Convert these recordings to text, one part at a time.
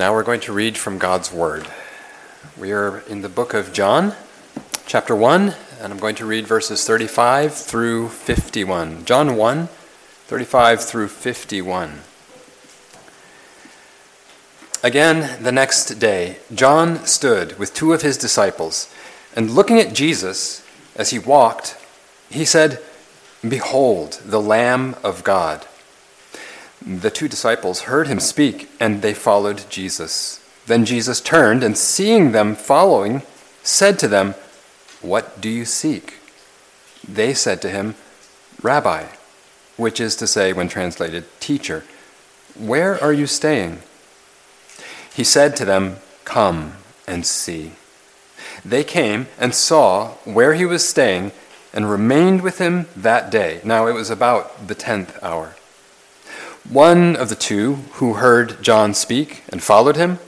Now we're going to read from God's Word. We are in the book of John, chapter 1, and I'm going to read verses 35 through 51. John 1, 35 through 51. Again, the next day, John stood with two of his disciples, and looking at Jesus as he walked, he said, Behold, the Lamb of God. The two disciples heard him speak, and they followed Jesus. Then Jesus turned, and seeing them following, said to them, What do you seek? They said to him, Rabbi, which is to say, when translated, teacher, where are you staying? He said to them, Come and see. They came and saw where he was staying and remained with him that day. Now it was about the tenth hour. One of the two who heard John speak and followed him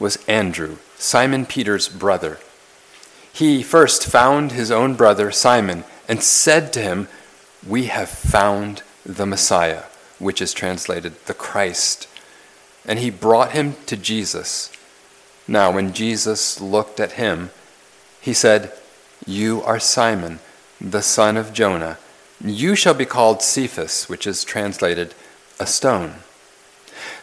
was Andrew, Simon Peter's brother. He first found his own brother Simon and said to him, We have found the Messiah, which is translated the Christ. And he brought him to Jesus. Now, when Jesus looked at him, he said, You are Simon, the son of Jonah. You shall be called Cephas, which is translated a stone.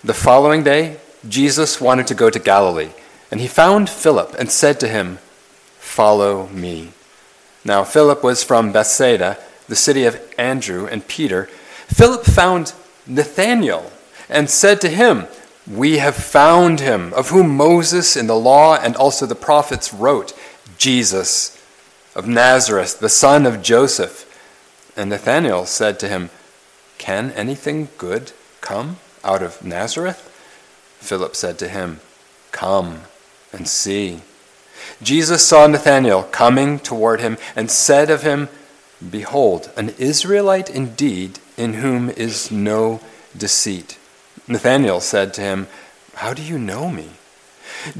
The following day, Jesus wanted to go to Galilee, and he found Philip and said to him, Follow me. Now, Philip was from Bethsaida, the city of Andrew and Peter. Philip found Nathanael and said to him, We have found him, of whom Moses in the law and also the prophets wrote, Jesus of Nazareth, the son of Joseph. And Nathanael said to him, can anything good come out of Nazareth? Philip said to him, Come and see. Jesus saw Nathanael coming toward him and said of him, Behold, an Israelite indeed, in whom is no deceit. Nathanael said to him, How do you know me?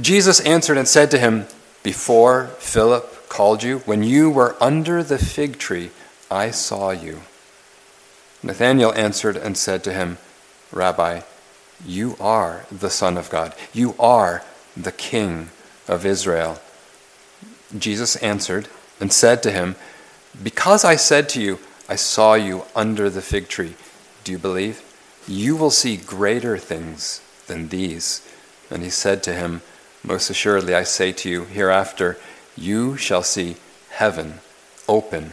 Jesus answered and said to him, Before Philip called you, when you were under the fig tree, I saw you. Nathanael answered and said to him, Rabbi, you are the Son of God. You are the King of Israel. Jesus answered and said to him, Because I said to you, I saw you under the fig tree, do you believe? You will see greater things than these. And he said to him, Most assuredly, I say to you, hereafter you shall see heaven open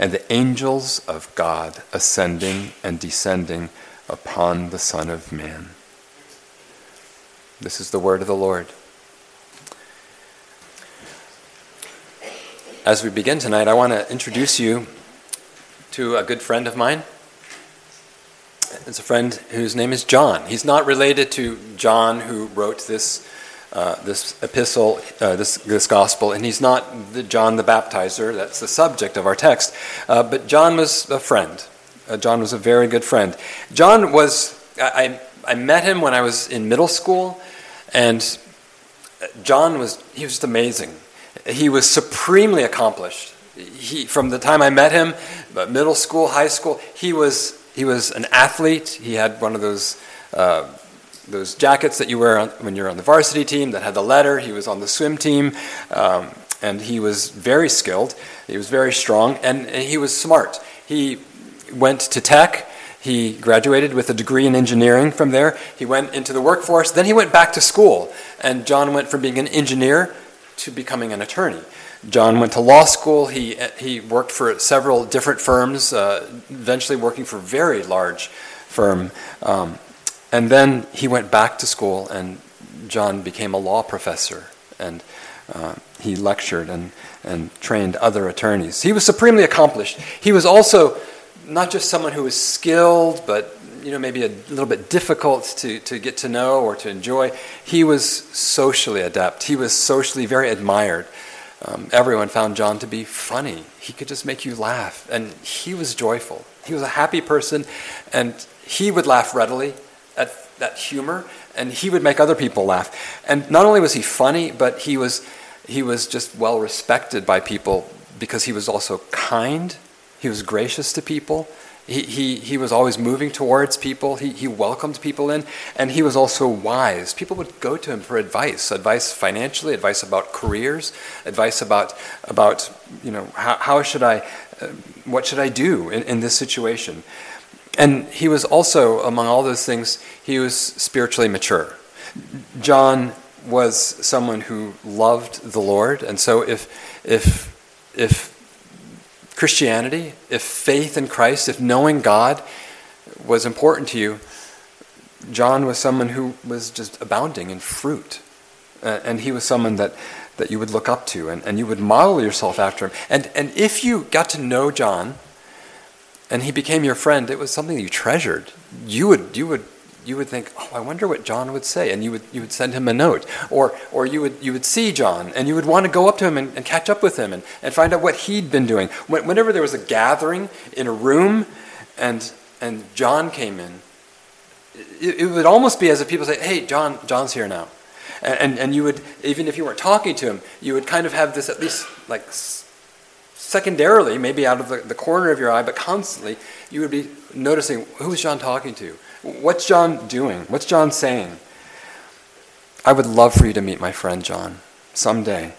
and the angels of God ascending and descending upon the Son of Man. This is the word of the Lord. As we begin tonight, I want to introduce you to a good friend of mine. It's a friend whose name is John. He's not related to John, who wrote this uh, this epistle, uh, this, this gospel, and he's not the John the Baptizer, that's the subject of our text, uh, but John was a friend. Uh, John was a very good friend. John was, I, I met him when I was in middle school, and John was, he was just amazing. He was supremely accomplished. He, from the time I met him, middle school, high school, he was, he was an athlete. He had one of those uh, those jackets that you wear on, when you're on the varsity team that had the letter. He was on the swim team, um, and he was very skilled. He was very strong, and, and he was smart. He went to tech. He graduated with a degree in engineering from there. He went into the workforce. Then he went back to school. And John went from being an engineer to becoming an attorney. John went to law school. He, he worked for several different firms, uh, eventually working for a very large firm. Um, and then he went back to school, and John became a law professor, and uh, he lectured and, and trained other attorneys. He was supremely accomplished. He was also not just someone who was skilled, but you know maybe a little bit difficult to, to get to know or to enjoy. He was socially adept. He was socially very admired. Um, everyone found John to be funny. He could just make you laugh, and he was joyful. He was a happy person, and he would laugh readily at that humor, and he would make other people laugh. And not only was he funny, but he was, he was just well respected by people because he was also kind, he was gracious to people, He, he, he was always moving towards people. He, he welcomed people in, and he was also wise. People would go to him for advice advice financially, advice about careers, advice about, about you know, how, how should I, uh, what should I do in, in this situation? And he was also, among all those things, he was spiritually mature. John was someone who loved the Lord, and so if, if, if Christianity, if faith in Christ, if knowing God was important to you, John was someone who was just abounding in fruit. Uh, and he was someone that, that you would look up to and, and you would model yourself after him. And, and if you got to know John and he became your friend, it was something you treasured. You would, you would you would think, oh, I wonder what John would say, and you would you would send him a note, or or you would you would see John, and you would want to go up to him and, and catch up with him and, and find out what he'd been doing. Whenever there was a gathering in a room, and and John came in, it, it would almost be as if people say, Hey, John, John's here now, and and you would even if you weren't talking to him, you would kind of have this at least like secondarily, maybe out of the, the corner of your eye, but constantly, you would be noticing who's John talking to? What's John doing? What's John saying? I would love for you to meet my friend John someday.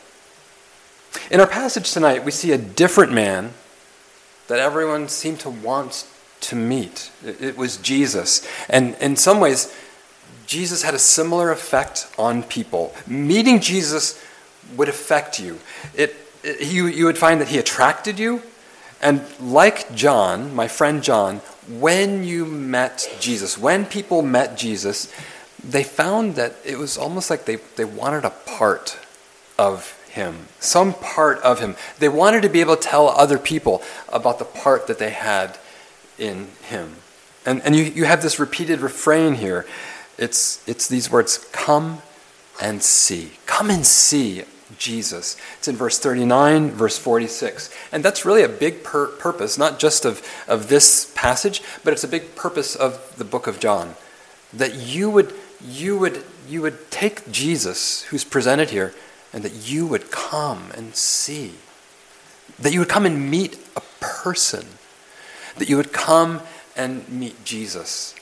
In our passage tonight, we see a different man that everyone seemed to want to meet. It, was Jesus. And in some ways, Jesus had a similar effect on people. Meeting Jesus would affect you. It, you, you would find that he attracted you. And like John, my friend John, when you met Jesus, when people met Jesus, they found that it was almost like they, they wanted a part of him, some part of him. They wanted to be able to tell other people about the part that they had in him. And, and you, you have this repeated refrain here. It's, it's these words come and see. Come and see Jesus. It's in verse 39, verse 46. And that's really a big pur- purpose, not just of, of this passage, but it's a big purpose of the book of John. That you would, you would, you would take Jesus, who's presented here, and that you would come and see. That you would come and meet a person. That you would come and meet Jesus.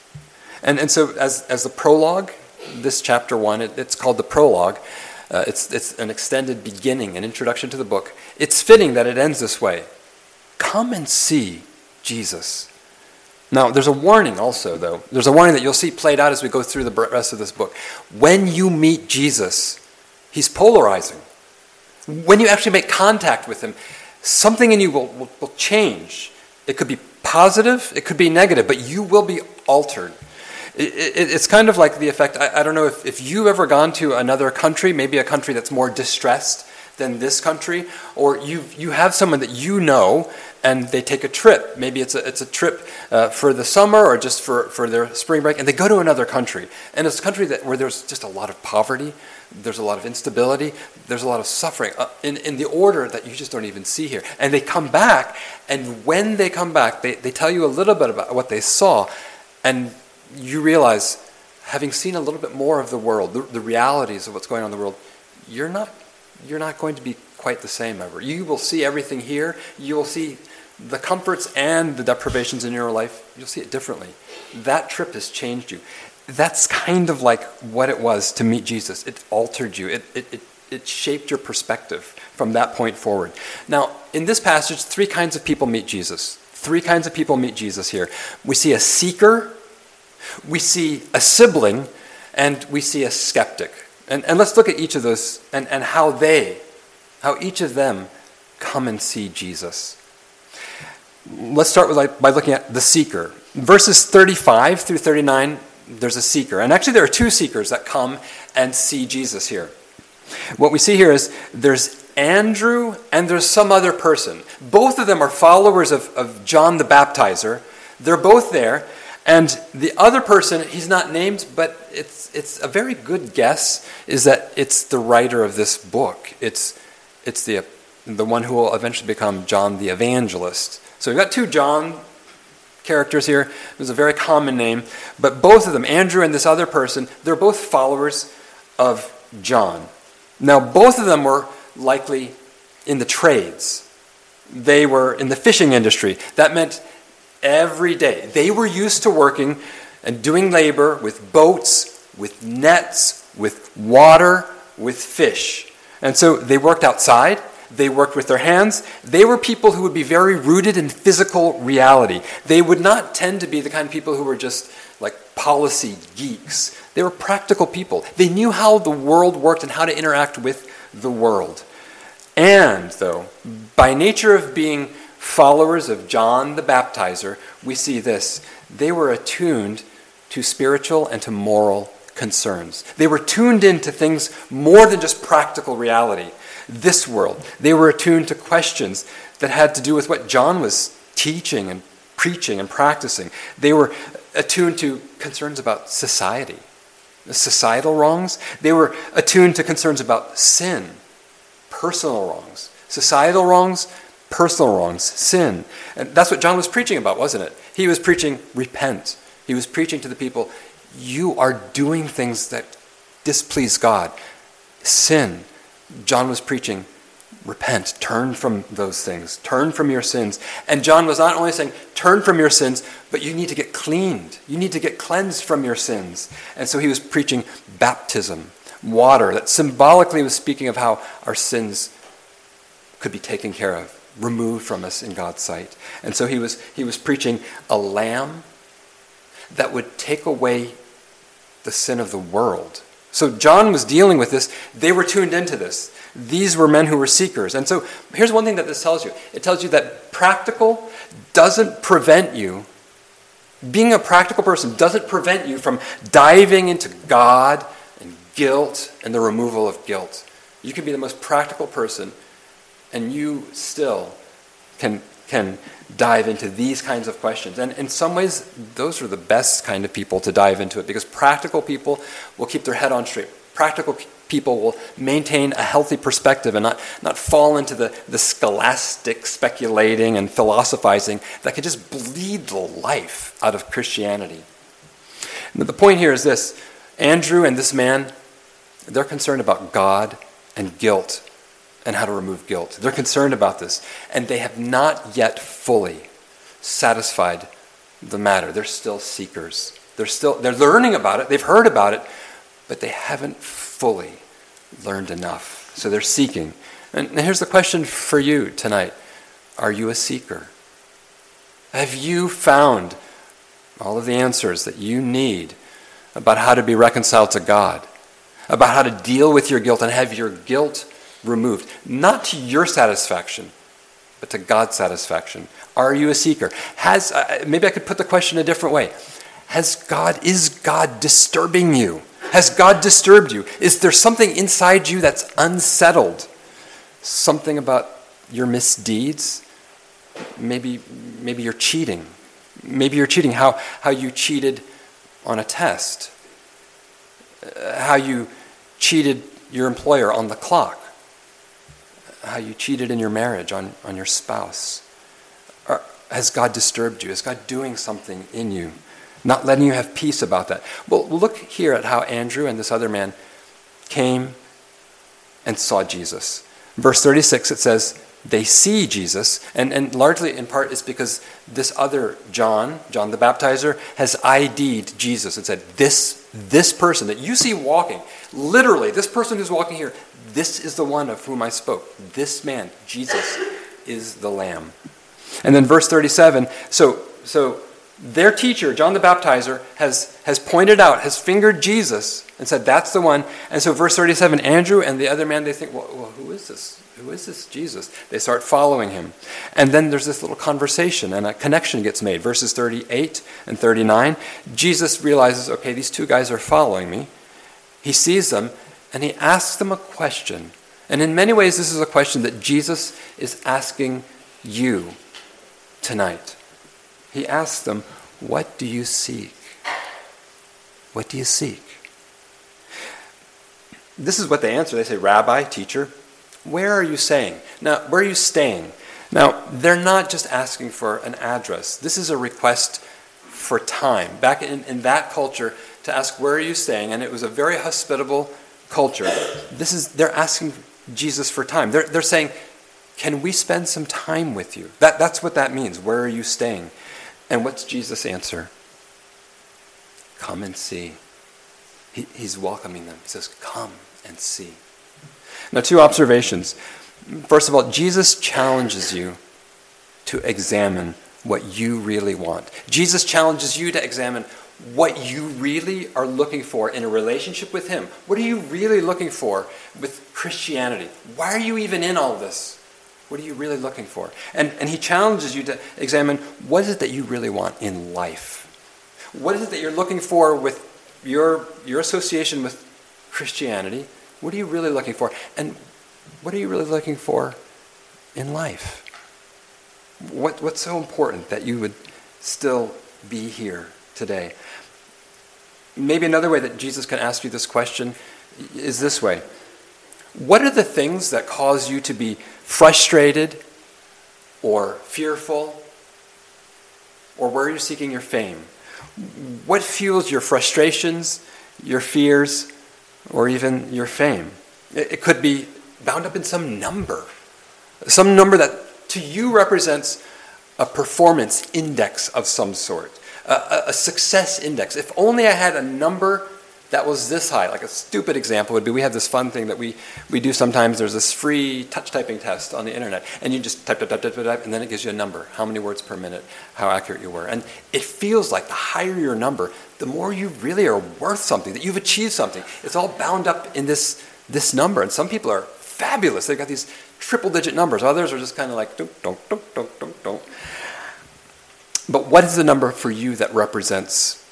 And, and so, as, as the prologue, this chapter one, it, it's called the prologue. Uh, it's, it's an extended beginning, an introduction to the book. It's fitting that it ends this way Come and see Jesus. Now, there's a warning also, though. There's a warning that you'll see played out as we go through the rest of this book. When you meet Jesus, he's polarizing. When you actually make contact with him, something in you will, will, will change. It could be positive, it could be negative, but you will be altered. It, it, it's kind of like the effect I, I don't know if, if you've ever gone to another country, maybe a country that's more distressed than this country, or you you have someone that you know and they take a trip. Maybe it's a, it's a trip uh, for the summer or just for, for their spring break, and they go to another country. And it's a country that, where there's just a lot of poverty, there's a lot of instability, there's a lot of suffering uh, in, in the order that you just don't even see here. And they come back, and when they come back, they, they tell you a little bit about what they saw, and you realize, having seen a little bit more of the world, the, the realities of what's going on in the world, you're not, you're not going to be quite the same ever. You will see everything here. You will see the comforts and the deprivations in your life. You'll see it differently. That trip has changed you. That's kind of like what it was to meet Jesus. It altered you. It, it, it, it shaped your perspective from that point forward. Now, in this passage, three kinds of people meet Jesus. Three kinds of people meet Jesus here. We see a seeker, we see a sibling and we see a skeptic. And, and let's look at each of those and, and how they, how each of them come and see Jesus. Let's start with like, by looking at the seeker. Verses 35 through 39, there's a seeker. And actually, there are two seekers that come and see Jesus here. What we see here is there's Andrew and there's some other person. Both of them are followers of, of John the Baptizer. They're both there, and the other person, he's not named, but it's, it's a very good guess, is that it's the writer of this book. It's, it's the, the one who will eventually become John the Evangelist. So we've got two John characters here. There's a very common name, but both of them, Andrew and this other person, they're both followers of John. Now, both of them were likely in the trades. They were in the fishing industry. That meant every day. They were used to working and doing labor with boats, with nets, with water, with fish. And so they worked outside, they worked with their hands. They were people who would be very rooted in physical reality. They would not tend to be the kind of people who were just like policy geeks. They were practical people. They knew how the world worked and how to interact with the world. And, though, by nature of being followers of John the Baptizer, we see this. They were attuned to spiritual and to moral concerns. They were tuned into things more than just practical reality, this world. They were attuned to questions that had to do with what John was teaching and preaching and practicing. They were attuned to concerns about society, societal wrongs. They were attuned to concerns about sin, personal wrongs, societal wrongs, personal wrongs, sin. And that's what John was preaching about, wasn't it? He was preaching, repent. He was preaching to the people, you are doing things that displease God. Sin. John was preaching, repent, turn from those things, turn from your sins. And John was not only saying, turn from your sins, but you need to get cleaned. You need to get cleansed from your sins. And so he was preaching baptism, water, that symbolically was speaking of how our sins could be taken care of, removed from us in God's sight. And so he was, he was preaching a lamb that would take away the sin of the world. So John was dealing with this. They were tuned into this. These were men who were seekers. And so here's one thing that this tells you it tells you that practical doesn't prevent you, being a practical person doesn't prevent you from diving into God and guilt and the removal of guilt. You can be the most practical person, and you still can, can dive into these kinds of questions. And in some ways, those are the best kind of people to dive into it because practical people will keep their head on straight. Practical people will maintain a healthy perspective and not, not fall into the, the scholastic speculating and philosophizing that could just bleed the life out of Christianity. The point here is this Andrew and this man, they're concerned about God and guilt and how to remove guilt. They're concerned about this, and they have not yet fully satisfied the matter. They're still seekers. They're still they're learning about it. They've heard about it, but they haven't fully learned enough. So they're seeking. And here's the question for you tonight. Are you a seeker? Have you found all of the answers that you need about how to be reconciled to God? About how to deal with your guilt and have your guilt removed, not to your satisfaction, but to God's satisfaction. Are you a seeker? Has uh, maybe I could put the question a different way. Has God is God disturbing you? Has God disturbed you? Is there something inside you that's unsettled? Something about your misdeeds? Maybe maybe you're cheating. Maybe you're cheating how how you cheated on a test. Uh, how you cheated your employer on the clock how you cheated in your marriage on, on your spouse? Or has God disturbed you? Is God doing something in you? Not letting you have peace about that. Well, look here at how Andrew and this other man came and saw Jesus. Verse 36, it says, they see Jesus, and, and largely in part it's because this other John, John the Baptizer, has ID'd Jesus and said, This, this person that you see walking, literally, this person who's walking here, this is the one of whom I spoke. This man, Jesus, is the Lamb. And then verse 37 so, so their teacher, John the Baptizer, has, has pointed out, has fingered Jesus and said, That's the one. And so, verse 37, Andrew and the other man, they think, Well, well who is this? Who is this Jesus? They start following him. And then there's this little conversation and a connection gets made. Verses 38 and 39. Jesus realizes, okay, these two guys are following me. He sees them and he asks them a question. And in many ways, this is a question that Jesus is asking you tonight. He asks them, What do you seek? What do you seek? This is what they answer. They say, Rabbi, teacher, where are you staying? Now, where are you staying? Now, they're not just asking for an address. This is a request for time. Back in, in that culture, to ask, Where are you staying? And it was a very hospitable culture, this is they're asking Jesus for time. They're, they're saying, Can we spend some time with you? That, that's what that means. Where are you staying? And what's Jesus' answer? Come and see. He, he's welcoming them. He says, Come and see. Now, two observations. First of all, Jesus challenges you to examine what you really want. Jesus challenges you to examine what you really are looking for in a relationship with Him. What are you really looking for with Christianity? Why are you even in all this? What are you really looking for? And, and He challenges you to examine what is it that you really want in life? What is it that you're looking for with your, your association with Christianity? What are you really looking for? And what are you really looking for in life? What, what's so important that you would still be here today? Maybe another way that Jesus can ask you this question is this way What are the things that cause you to be frustrated or fearful? Or where are you seeking your fame? What fuels your frustrations, your fears, or even your fame? It could be bound up in some number, some number that to you represents a performance index of some sort, a, a, success index. If only I had a number that was this high, like a stupid example would be we have this fun thing that we, we do sometimes. There's this free touch typing test on the internet, and you just type, type, type, type, type, and then it gives you a number, how many words per minute, how accurate you were. And it feels like the higher your number, the more you really are worth something, that you've achieved something. It's all bound up in this, this number. And some people are fabulous. They've got these triple digit numbers. Others are just kind of like. But what is the number for you that represents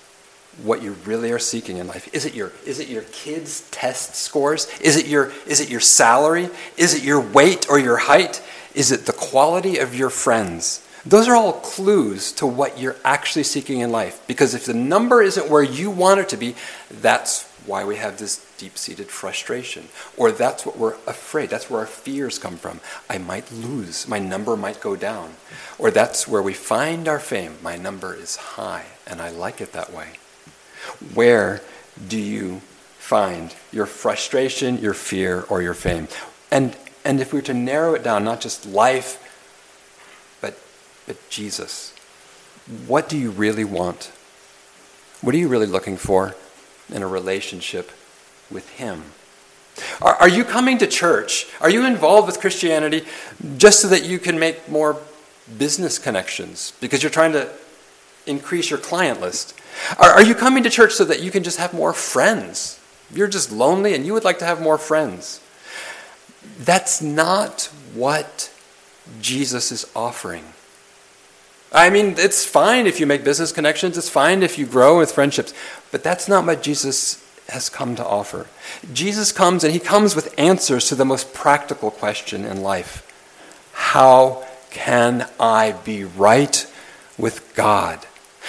what you really are seeking in life? Is it your is it your kids' test scores? Is it your is it your salary? Is it your weight or your height? Is it the quality of your friends? Those are all clues to what you're actually seeking in life. Because if the number isn't where you want it to be, that's why we have this deep seated frustration. Or that's what we're afraid. That's where our fears come from. I might lose. My number might go down. Or that's where we find our fame. My number is high, and I like it that way. Where do you find your frustration, your fear, or your fame? And, and if we were to narrow it down, not just life, but, but Jesus, what do you really want? What are you really looking for? In a relationship with Him. Are, are you coming to church? Are you involved with Christianity just so that you can make more business connections because you're trying to increase your client list? Are, are you coming to church so that you can just have more friends? You're just lonely and you would like to have more friends. That's not what Jesus is offering. I mean, it's fine if you make business connections, it's fine if you grow with friendships, but that's not what Jesus has come to offer. Jesus comes and he comes with answers to the most practical question in life How can I be right with God?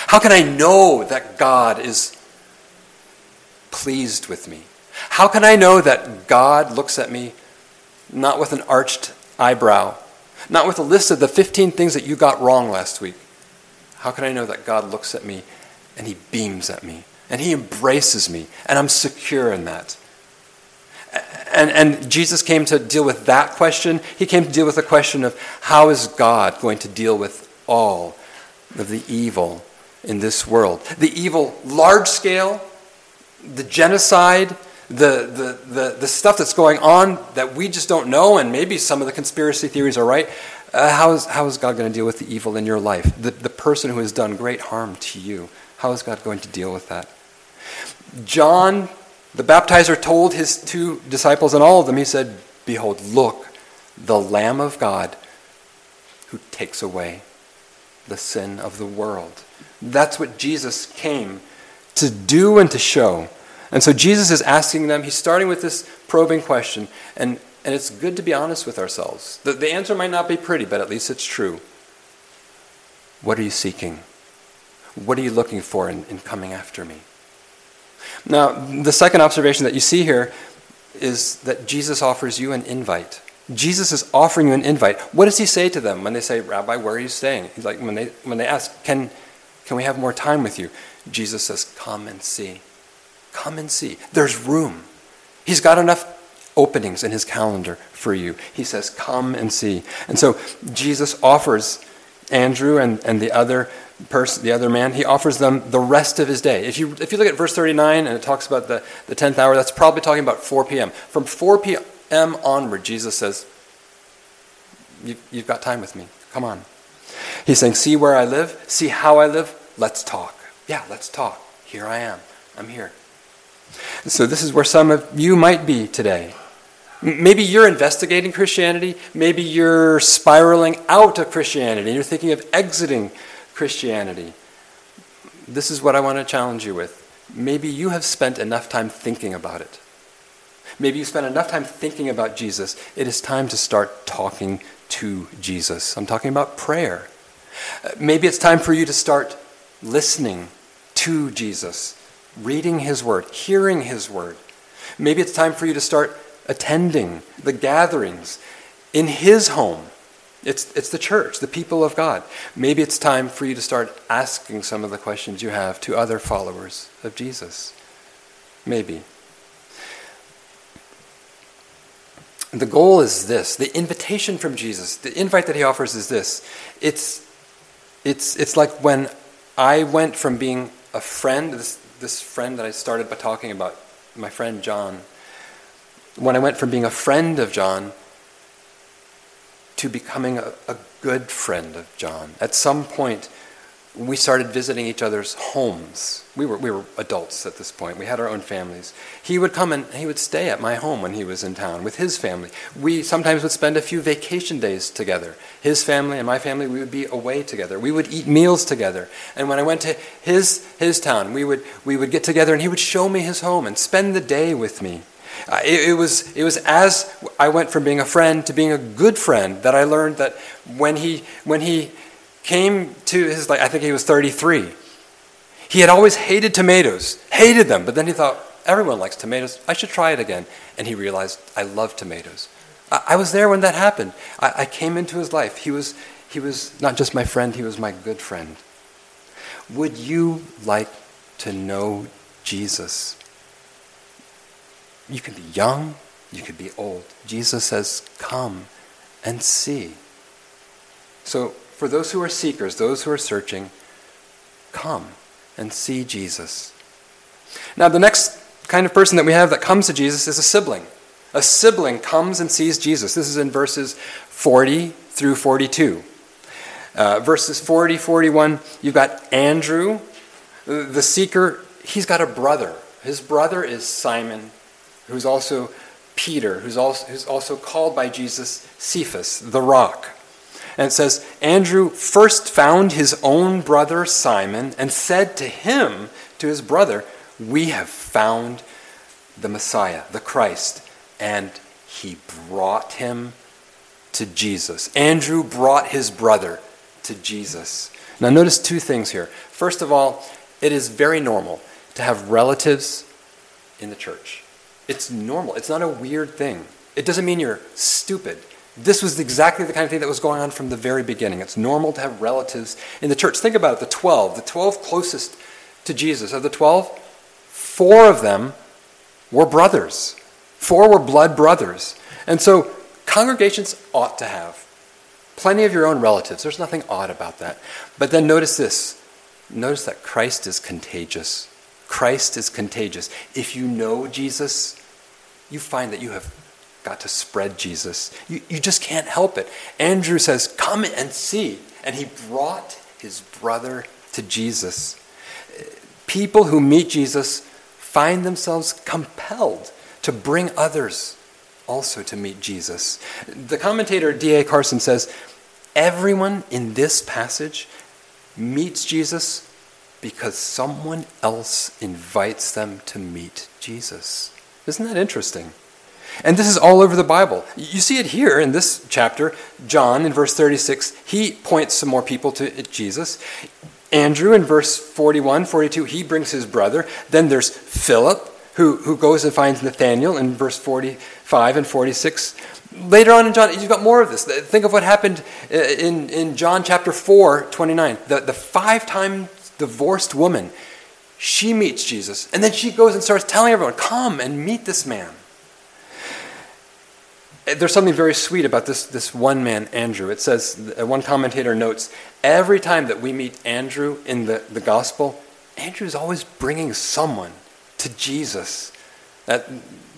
How can I know that God is pleased with me? How can I know that God looks at me not with an arched eyebrow, not with a list of the 15 things that you got wrong last week. How can I know that God looks at me and he beams at me and he embraces me and I'm secure in that? And, and Jesus came to deal with that question. He came to deal with the question of how is God going to deal with all of the evil in this world? The evil, large scale, the genocide, the, the, the, the stuff that's going on that we just don't know, and maybe some of the conspiracy theories are right. Uh, how, is, how is God going to deal with the evil in your life? The, the person who has done great harm to you. How is God going to deal with that? John, the baptizer, told his two disciples and all of them, he said, Behold, look, the Lamb of God who takes away the sin of the world. That's what Jesus came to do and to show. And so Jesus is asking them, he's starting with this probing question, and, and it's good to be honest with ourselves. The, the answer might not be pretty, but at least it's true. What are you seeking? What are you looking for in, in coming after me? Now, the second observation that you see here is that Jesus offers you an invite. Jesus is offering you an invite. What does he say to them when they say, Rabbi, where are you staying? He's like, when they, when they ask, can, can we have more time with you? Jesus says, Come and see. Come and see. There's room. He's got enough openings in his calendar for you. He says, Come and see. And so Jesus offers Andrew and, and the other person, the other man, he offers them the rest of his day. If you, if you look at verse 39 and it talks about the, the 10th hour, that's probably talking about 4 p.m. From 4 p.m. onward, Jesus says, you, You've got time with me. Come on. He's saying, See where I live, see how I live, let's talk. Yeah, let's talk. Here I am. I'm here. So, this is where some of you might be today. Maybe you're investigating Christianity. Maybe you're spiraling out of Christianity. You're thinking of exiting Christianity. This is what I want to challenge you with. Maybe you have spent enough time thinking about it. Maybe you spent enough time thinking about Jesus. It is time to start talking to Jesus. I'm talking about prayer. Uh, maybe it's time for you to start listening to Jesus, reading his word, hearing his word. Maybe it's time for you to start attending the gatherings in his home. It's, it's the church, the people of God. Maybe it's time for you to start asking some of the questions you have to other followers of Jesus. Maybe. The goal is this the invitation from Jesus, the invite that he offers is this. It's, it's, it's like when I went from being a friend, this, this friend that I started by talking about, my friend John, when I went from being a friend of John to becoming a, a good friend of John. At some point, we started visiting each other's homes. We were, we were adults at this point. We had our own families. He would come and he would stay at my home when he was in town with his family. We sometimes would spend a few vacation days together. His family and my family, we would be away together. We would eat meals together. And when I went to his, his town, we would, we would get together and he would show me his home and spend the day with me. Uh, it, it, was, it was as I went from being a friend to being a good friend that I learned that when he, when he came to his, like, I think he was 33, he had always hated tomatoes, hated them, but then he thought, everyone likes tomatoes, I should try it again. And he realized, I love tomatoes. I, I was there when that happened. I, I came into his life. He was, he was not just my friend, he was my good friend. Would you like to know Jesus? You can be young, you could be old. Jesus says, Come and see. So, for those who are seekers, those who are searching, come and see Jesus. Now, the next kind of person that we have that comes to Jesus is a sibling. A sibling comes and sees Jesus. This is in verses 40 through 42. Uh, verses 40, 41, you've got Andrew, the seeker. He's got a brother. His brother is Simon who's also Peter, who's also, who's also called by Jesus Cephas, the rock. And it says, Andrew first found his own brother Simon and said to him, to his brother, We have found the Messiah, the Christ. And he brought him to Jesus. Andrew brought his brother to Jesus. Now, notice two things here. First of all, it is very normal to have relatives in the church. It's normal. It's not a weird thing. It doesn't mean you're stupid. This was exactly the kind of thing that was going on from the very beginning. It's normal to have relatives in the church. Think about it the 12, the 12 closest to Jesus. Of the 12, four of them were brothers, four were blood brothers. And so congregations ought to have plenty of your own relatives. There's nothing odd about that. But then notice this notice that Christ is contagious. Christ is contagious. If you know Jesus, you find that you have got to spread Jesus. You, you just can't help it. Andrew says, Come and see. And he brought his brother to Jesus. People who meet Jesus find themselves compelled to bring others also to meet Jesus. The commentator D.A. Carson says, Everyone in this passage meets Jesus because someone else invites them to meet Jesus. Isn't that interesting? And this is all over the Bible. You see it here in this chapter. John, in verse 36, he points some more people to Jesus. Andrew, in verse 41, 42, he brings his brother. Then there's Philip, who, who goes and finds Nathanael in verse 45 and 46. Later on in John, you've got more of this. Think of what happened uh, in, in John chapter 4, 29. The, the five time divorced woman, she meets Jesus. And then she goes and starts telling everyone, come and meet this man. There's something very sweet about this, this one man, Andrew. It says, uh, one commentator notes, every time that we meet Andrew in the, the gospel, Andrew is always bringing someone to Jesus. That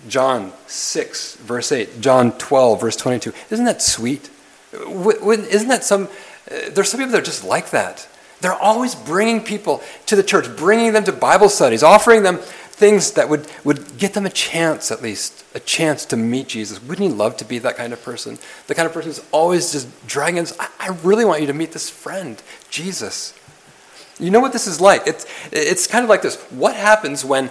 John 6, verse 8, John 12, verse 22. Isn't that sweet? Isn't that some, uh, there's some people that are just like that. They're always bringing people to the church, bringing them to Bible studies, offering them things that would, would get them a chance, at least, a chance to meet Jesus. Wouldn't you love to be that kind of person? The kind of person who's always just dragging. I, I really want you to meet this friend, Jesus. You know what this is like? It's, it's kind of like this. What happens when,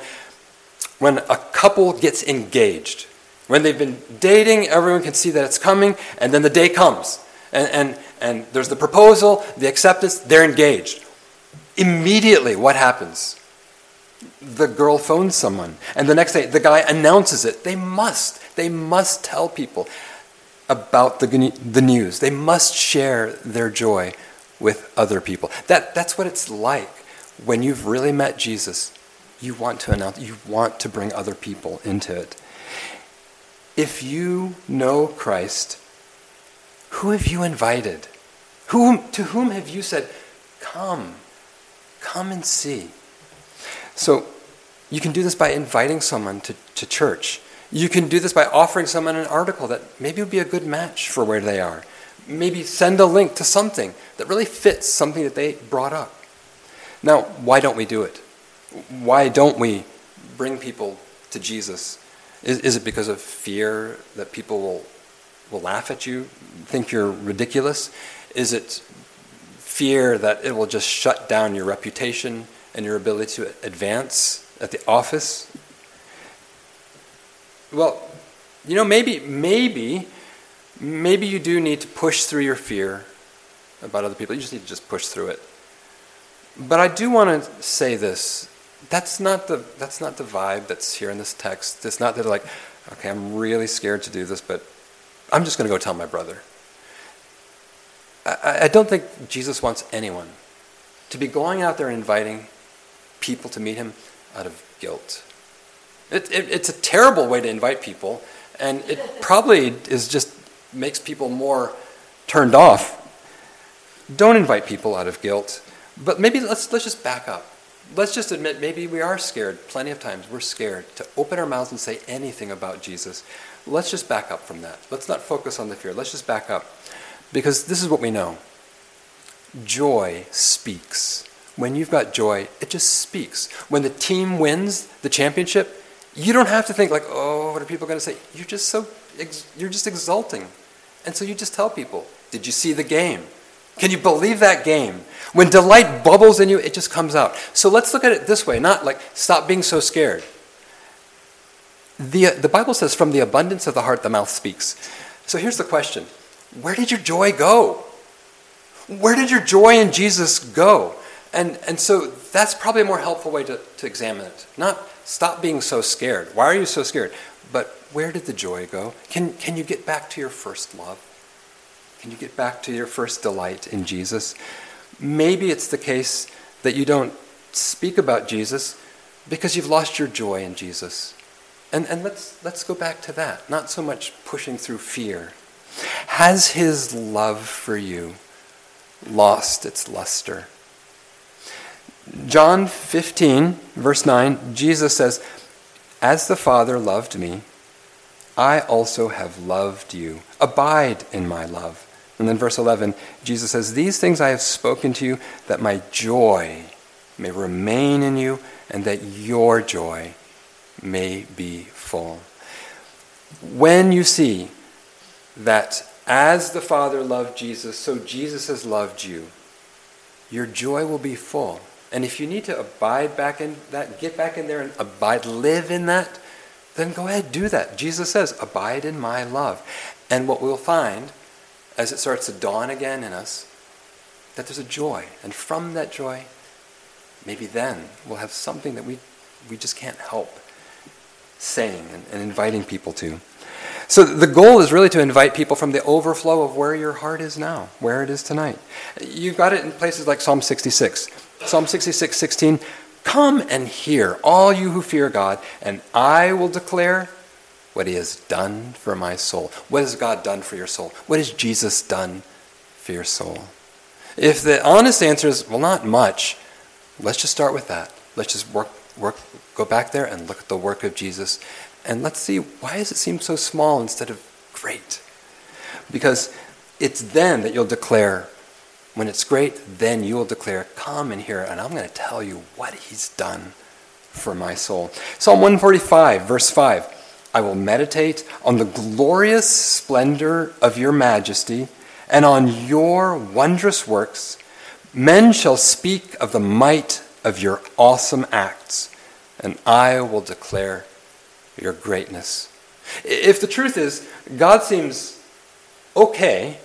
when a couple gets engaged? When they've been dating, everyone can see that it's coming, and then the day comes. And, and, and there's the proposal, the acceptance, they're engaged. Immediately, what happens? The girl phones someone, and the next day the guy announces it. They must, they must tell people about the, the news. They must share their joy with other people. That, that's what it's like when you've really met Jesus. You want to announce, you want to bring other people into it. If you know Christ, who have you invited? Whom, to whom have you said, Come, come and see? So you can do this by inviting someone to, to church. You can do this by offering someone an article that maybe would be a good match for where they are. Maybe send a link to something that really fits something that they brought up. Now, why don't we do it? Why don't we bring people to Jesus? Is, is it because of fear that people will, will laugh at you, think you're ridiculous? Is it fear that it will just shut down your reputation? And your ability to advance at the office? Well, you know, maybe, maybe, maybe you do need to push through your fear about other people. You just need to just push through it. But I do want to say this. That's not the that's not the vibe that's here in this text. It's not that like, okay, I'm really scared to do this, but I'm just going to go tell my brother. I, I don't think Jesus wants anyone to be going out there inviting people to meet him out of guilt. It, it, it's a terrible way to invite people, and it probably is just makes people more turned off. Don't invite people out of guilt, but maybe let's let's just back up. Let's just admit maybe we are scared. Plenty of times we're scared to open our mouths and say anything about Jesus. Let's just back up from that. Let's not focus on the fear. Let's just back up. Because this is what we know. Joy speaks when you've got joy, it just speaks. When the team wins the championship, you don't have to think like, "Oh, what are people going to say?" You're just so you're just exulting. And so you just tell people, "Did you see the game? Can you believe that game?" When delight bubbles in you, it just comes out. So let's look at it this way, not like stop being so scared. The, uh, the Bible says, from the abundance of the heart, the mouth speaks. So here's the question Where did your joy go? Where did your joy in Jesus go? And, and so that's probably a more helpful way to, to examine it. Not stop being so scared. Why are you so scared? But where did the joy go? Can, can you get back to your first love? Can you get back to your first delight in Jesus? Maybe it's the case that you don't speak about Jesus because you've lost your joy in Jesus. And, and let's, let's go back to that, not so much pushing through fear. Has his love for you lost its luster? John 15, verse 9, Jesus says, As the Father loved me, I also have loved you. Abide in my love. And then verse 11, Jesus says, These things I have spoken to you, that my joy may remain in you, and that your joy may be full. When you see that as the Father loved Jesus, so Jesus has loved you, your joy will be full. And if you need to abide back in that, get back in there and abide, live in that, then go ahead, do that. Jesus says, Abide in my love. And what we'll find as it starts to dawn again in us, that there's a joy. And from that joy, maybe then we'll have something that we, we just can't help saying and, and inviting people to. So the goal is really to invite people from the overflow of where your heart is now, where it is tonight. You've got it in places like Psalm 66. Psalm 66, 16. Come and hear, all you who fear God, and I will declare what he has done for my soul. What has God done for your soul? What has Jesus done for your soul? If the honest answer is, well, not much, let's just start with that. Let's just work, work, go back there and look at the work of Jesus. And let's see, why does it seem so small instead of great? Because it's then that you'll declare, when it's great, then you will declare, come in here and I'm going to tell you what he's done for my soul. Psalm 145, verse 5. I will meditate on the glorious splendor of your majesty and on your wondrous works. Men shall speak of the might of your awesome acts, and I will declare your greatness. If the truth is, God seems okay,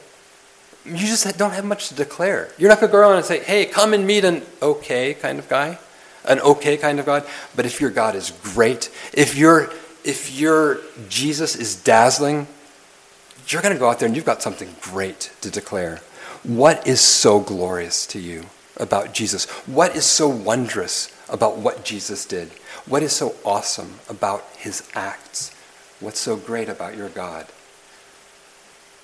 you just don't have much to declare. You're not going to go around and say, hey, come and meet an okay kind of guy, an okay kind of God. But if your God is great, if your if your Jesus is dazzling, you're going to go out there and you've got something great to declare. What is so glorious to you about Jesus? What is so wondrous about what Jesus did? What is so awesome about his acts? What's so great about your God?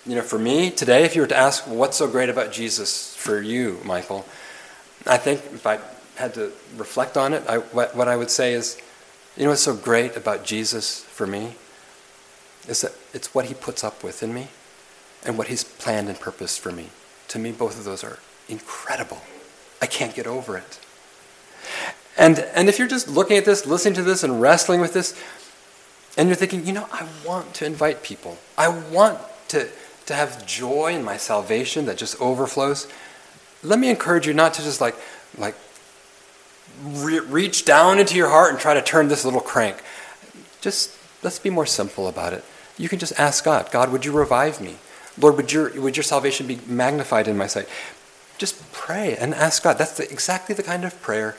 You know, for me today, if you were to ask what's so great about Jesus for you, Michael, I think if I had to reflect on it, I, what, what I would say is, you know what's so great about Jesus for me? Is that it's what he puts up with in me and what he's planned and purposed for me. To me, both of those are incredible. I can't get over it. And, and if you're just looking at this, listening to this, and wrestling with this, and you're thinking, you know, I want to invite people. I want to, to have joy in my salvation that just overflows. Let me encourage you not to just like, like re- reach down into your heart and try to turn this little crank. Just let's be more simple about it. You can just ask God, God, would you revive me? Lord, would your, would your salvation be magnified in my sight? Just pray and ask God. That's the, exactly the kind of prayer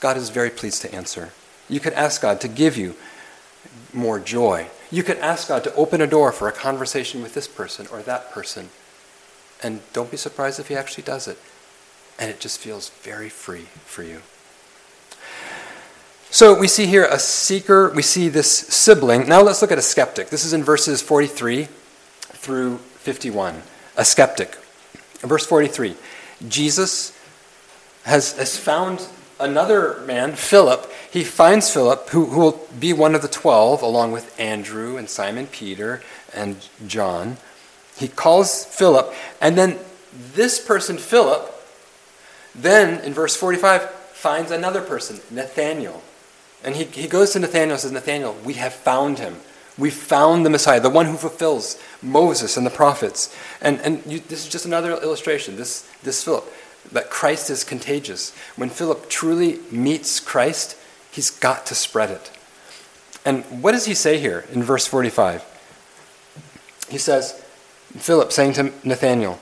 God is very pleased to answer. You could ask God to give you more joy. You can ask God to open a door for a conversation with this person or that person. And don't be surprised if He actually does it. And it just feels very free for you. So we see here a seeker, we see this sibling. Now let's look at a skeptic. This is in verses 43 through 51. A skeptic. Verse 43 Jesus has, has found another man, Philip. He finds Philip, who, who will be one of the twelve, along with Andrew and Simon Peter and John. He calls Philip, and then this person, Philip, then in verse 45, finds another person, Nathaniel. And he, he goes to Nathanael and says, Nathanael, we have found him. We found the Messiah, the one who fulfills Moses and the prophets. And, and you, this is just another illustration, this, this Philip, that Christ is contagious. When Philip truly meets Christ, he's got to spread it. And what does he say here in verse 45? He says, Philip saying to Nathanael,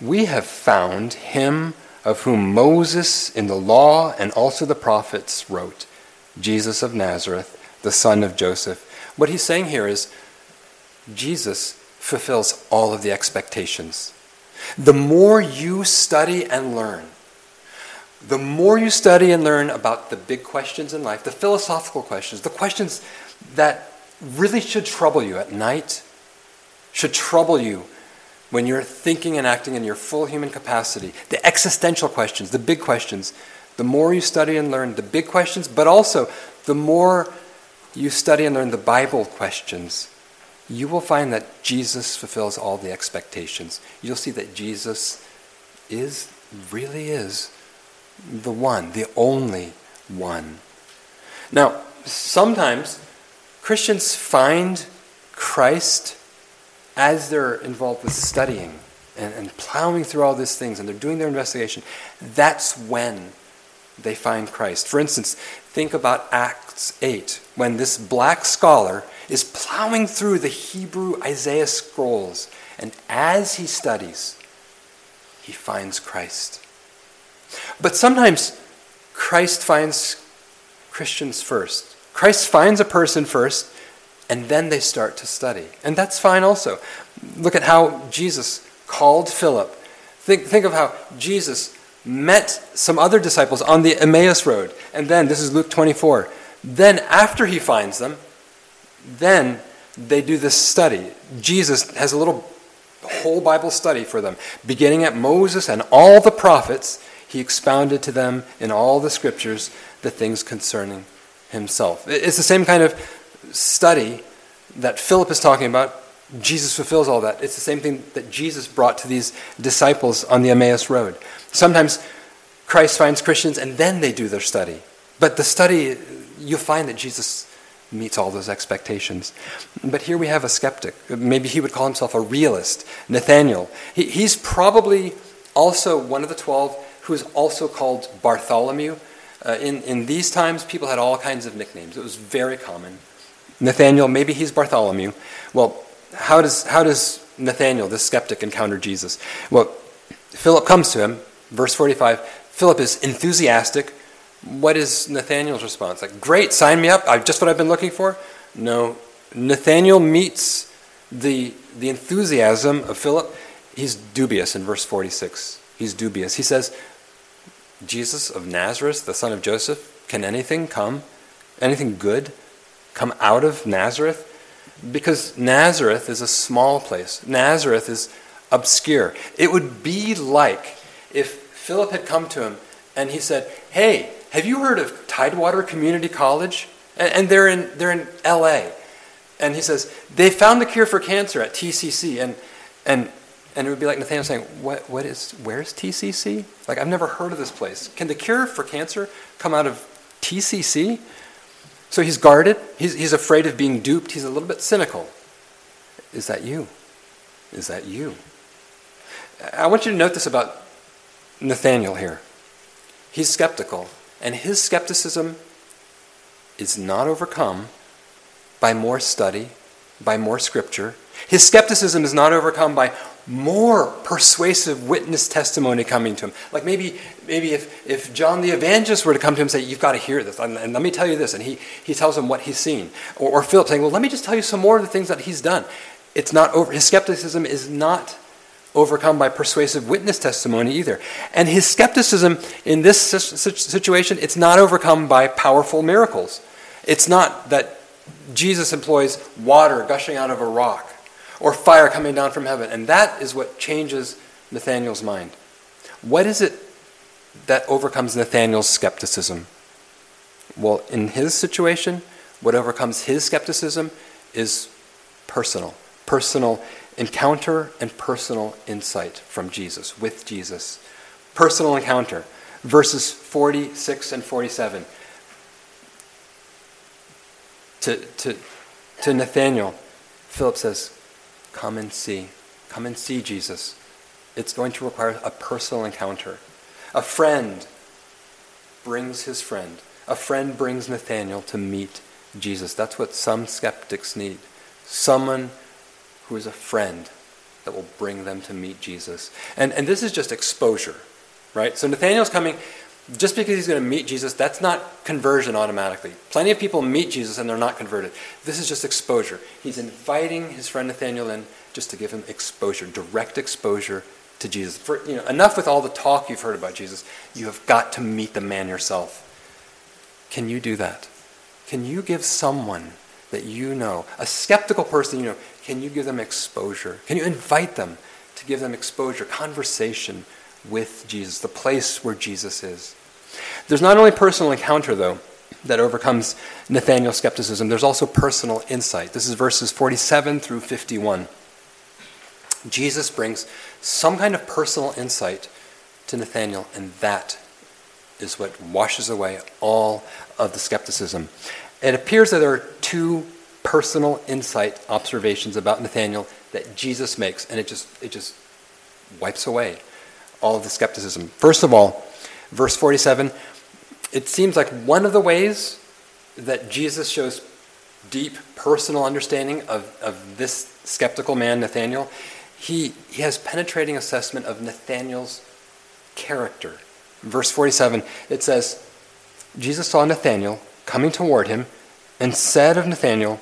We have found him of whom Moses in the law and also the prophets wrote Jesus of Nazareth, the son of Joseph. What he's saying here is Jesus fulfills all of the expectations. The more you study and learn, the more you study and learn about the big questions in life, the philosophical questions, the questions that really should trouble you at night, should trouble you when you're thinking and acting in your full human capacity, the existential questions, the big questions, the more you study and learn the big questions, but also the more you study and learn the Bible questions, you will find that Jesus fulfills all the expectations. You'll see that Jesus is, really is, the one, the only one. Now, sometimes Christians find Christ as they're involved with studying and, and plowing through all these things and they're doing their investigation. That's when they find Christ. For instance, think about Acts 8, when this black scholar is plowing through the Hebrew Isaiah scrolls, and as he studies, he finds Christ. But sometimes Christ finds Christians first. Christ finds a person first, and then they start to study. And that's fine also. Look at how Jesus called Philip. Think, think of how Jesus met some other disciples on the Emmaus Road. And then, this is Luke 24. Then, after he finds them, then they do this study. Jesus has a little whole Bible study for them. Beginning at Moses and all the prophets, he expounded to them in all the scriptures the things concerning himself. It's the same kind of study that Philip is talking about. Jesus fulfills all that. It's the same thing that Jesus brought to these disciples on the Emmaus Road. Sometimes Christ finds Christians and then they do their study. But the study, you'll find that Jesus meets all those expectations. But here we have a skeptic. Maybe he would call himself a realist, Nathaniel. He, he's probably also one of the twelve who is also called Bartholomew. Uh, in, in these times, people had all kinds of nicknames. It was very common. Nathaniel, maybe he's Bartholomew. Well, how does, how does Nathaniel, this skeptic, encounter Jesus? Well, Philip comes to him, verse 45. Philip is enthusiastic, what is Nathaniel's response? Like, great, sign me up. I've just what I've been looking for. No, Nathaniel meets the the enthusiasm of Philip. He's dubious in verse 46. He's dubious. He says, Jesus of Nazareth, the son of Joseph, can anything come, anything good come out of Nazareth? Because Nazareth is a small place. Nazareth is obscure. It would be like if Philip had come to him and he said, Hey, have you heard of Tidewater Community College? And, they're, in, they're in LA. And he says, they found the cure for cancer at TCC. And, and, and it would be like Nathaniel saying, what, what is, where's TCC? Like, I've never heard of this place. Can the cure for cancer come out of TCC? So he's guarded. He's, he's afraid of being duped. He's a little bit cynical. Is that you? Is that you? I want you to note this about Nathaniel here. He's skeptical. And his skepticism is not overcome by more study, by more scripture. His skepticism is not overcome by more persuasive witness testimony coming to him. Like maybe, maybe if, if John the Evangelist were to come to him and say, You've got to hear this, and, and let me tell you this, and he, he tells him what he's seen. Or, or Philip saying, Well, let me just tell you some more of the things that he's done. It's not over, his skepticism is not overcome by persuasive witness testimony either. And his skepticism in this situation, it's not overcome by powerful miracles. It's not that Jesus employs water gushing out of a rock or fire coming down from heaven. And that is what changes Nathaniel's mind. What is it that overcomes Nathaniel's skepticism? Well, in his situation, what overcomes his skepticism is personal. Personal encounter and personal insight from Jesus, with Jesus. Personal encounter. Verses 46 and 47. To, to, to Nathanael, Philip says, Come and see. Come and see Jesus. It's going to require a personal encounter. A friend brings his friend. A friend brings Nathanael to meet Jesus. That's what some skeptics need. Someone who is a friend that will bring them to meet Jesus. And, and this is just exposure, right? So Nathaniel's coming, just because he's going to meet Jesus, that's not conversion automatically. Plenty of people meet Jesus and they're not converted. This is just exposure. He's inviting his friend Nathaniel in just to give him exposure, direct exposure to Jesus. For, you know, enough with all the talk you've heard about Jesus. You have got to meet the man yourself. Can you do that? Can you give someone that you know, a skeptical person you know, can you give them exposure? Can you invite them to give them exposure, conversation with Jesus, the place where Jesus is? There's not only personal encounter, though, that overcomes Nathaniel's skepticism, there's also personal insight. This is verses 47 through 51. Jesus brings some kind of personal insight to Nathaniel, and that is what washes away all of the skepticism. It appears that there are two personal insight observations about Nathaniel that Jesus makes, and it just it just wipes away all of the skepticism. First of all, verse 47, it seems like one of the ways that Jesus shows deep personal understanding of, of this skeptical man, Nathaniel, he, he has penetrating assessment of Nathaniel's character. verse 47, it says, Jesus saw Nathanael coming toward him and said of Nathanael,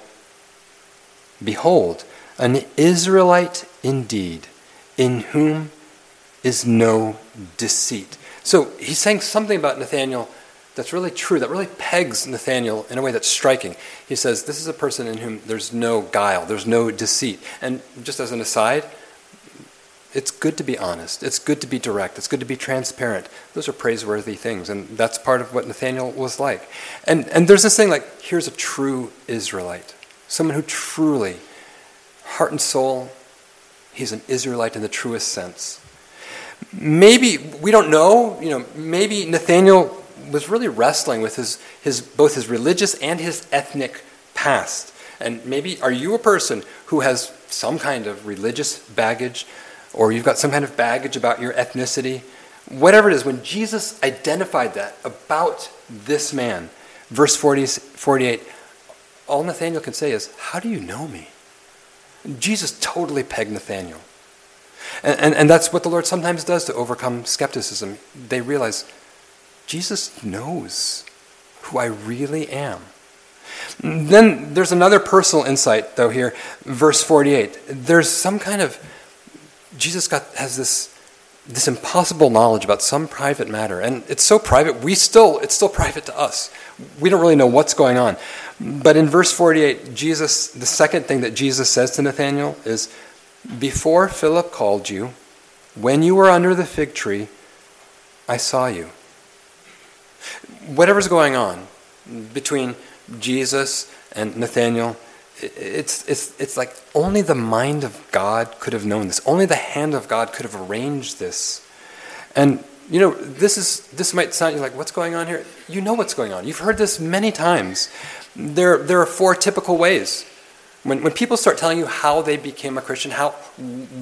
Behold, an Israelite indeed, in whom is no deceit. So he's saying something about Nathanael that's really true, that really pegs Nathaniel in a way that's striking. He says, This is a person in whom there's no guile, there's no deceit. And just as an aside, it's good to be honest. It's good to be direct. It's good to be transparent. Those are praiseworthy things. And that's part of what Nathaniel was like. And, and there's this thing like, here's a true Israelite, someone who truly, heart and soul, he's an Israelite in the truest sense. Maybe, we don't know, you know, maybe Nathaniel was really wrestling with his, his, both his religious and his ethnic past. And maybe are you a person who has some kind of religious baggage, or you've got some kind of baggage about your ethnicity? Whatever it is, when Jesus identified that about this man, verse 40, 48, all Nathaniel can say is, How do you know me? Jesus totally pegged Nathaniel. And, and, and that's what the Lord sometimes does to overcome skepticism. They realize Jesus knows who I really am. Then there's another personal insight, though, here, verse 48. There's some kind of, Jesus got, has this, this impossible knowledge about some private matter. And it's so private, we still, it's still private to us. We don't really know what's going on. But in verse 48, Jesus, the second thing that Jesus says to Nathanael is, Before Philip called you, when you were under the fig tree, I saw you whatever's going on between Jesus and Nathaniel, it's, it's, it's like only the mind of God could have known this. Only the hand of God could have arranged this. And, you know, this, is, this might sound like, what's going on here? You know what's going on. You've heard this many times. There, there are four typical ways. When, when people start telling you how they became a Christian, how,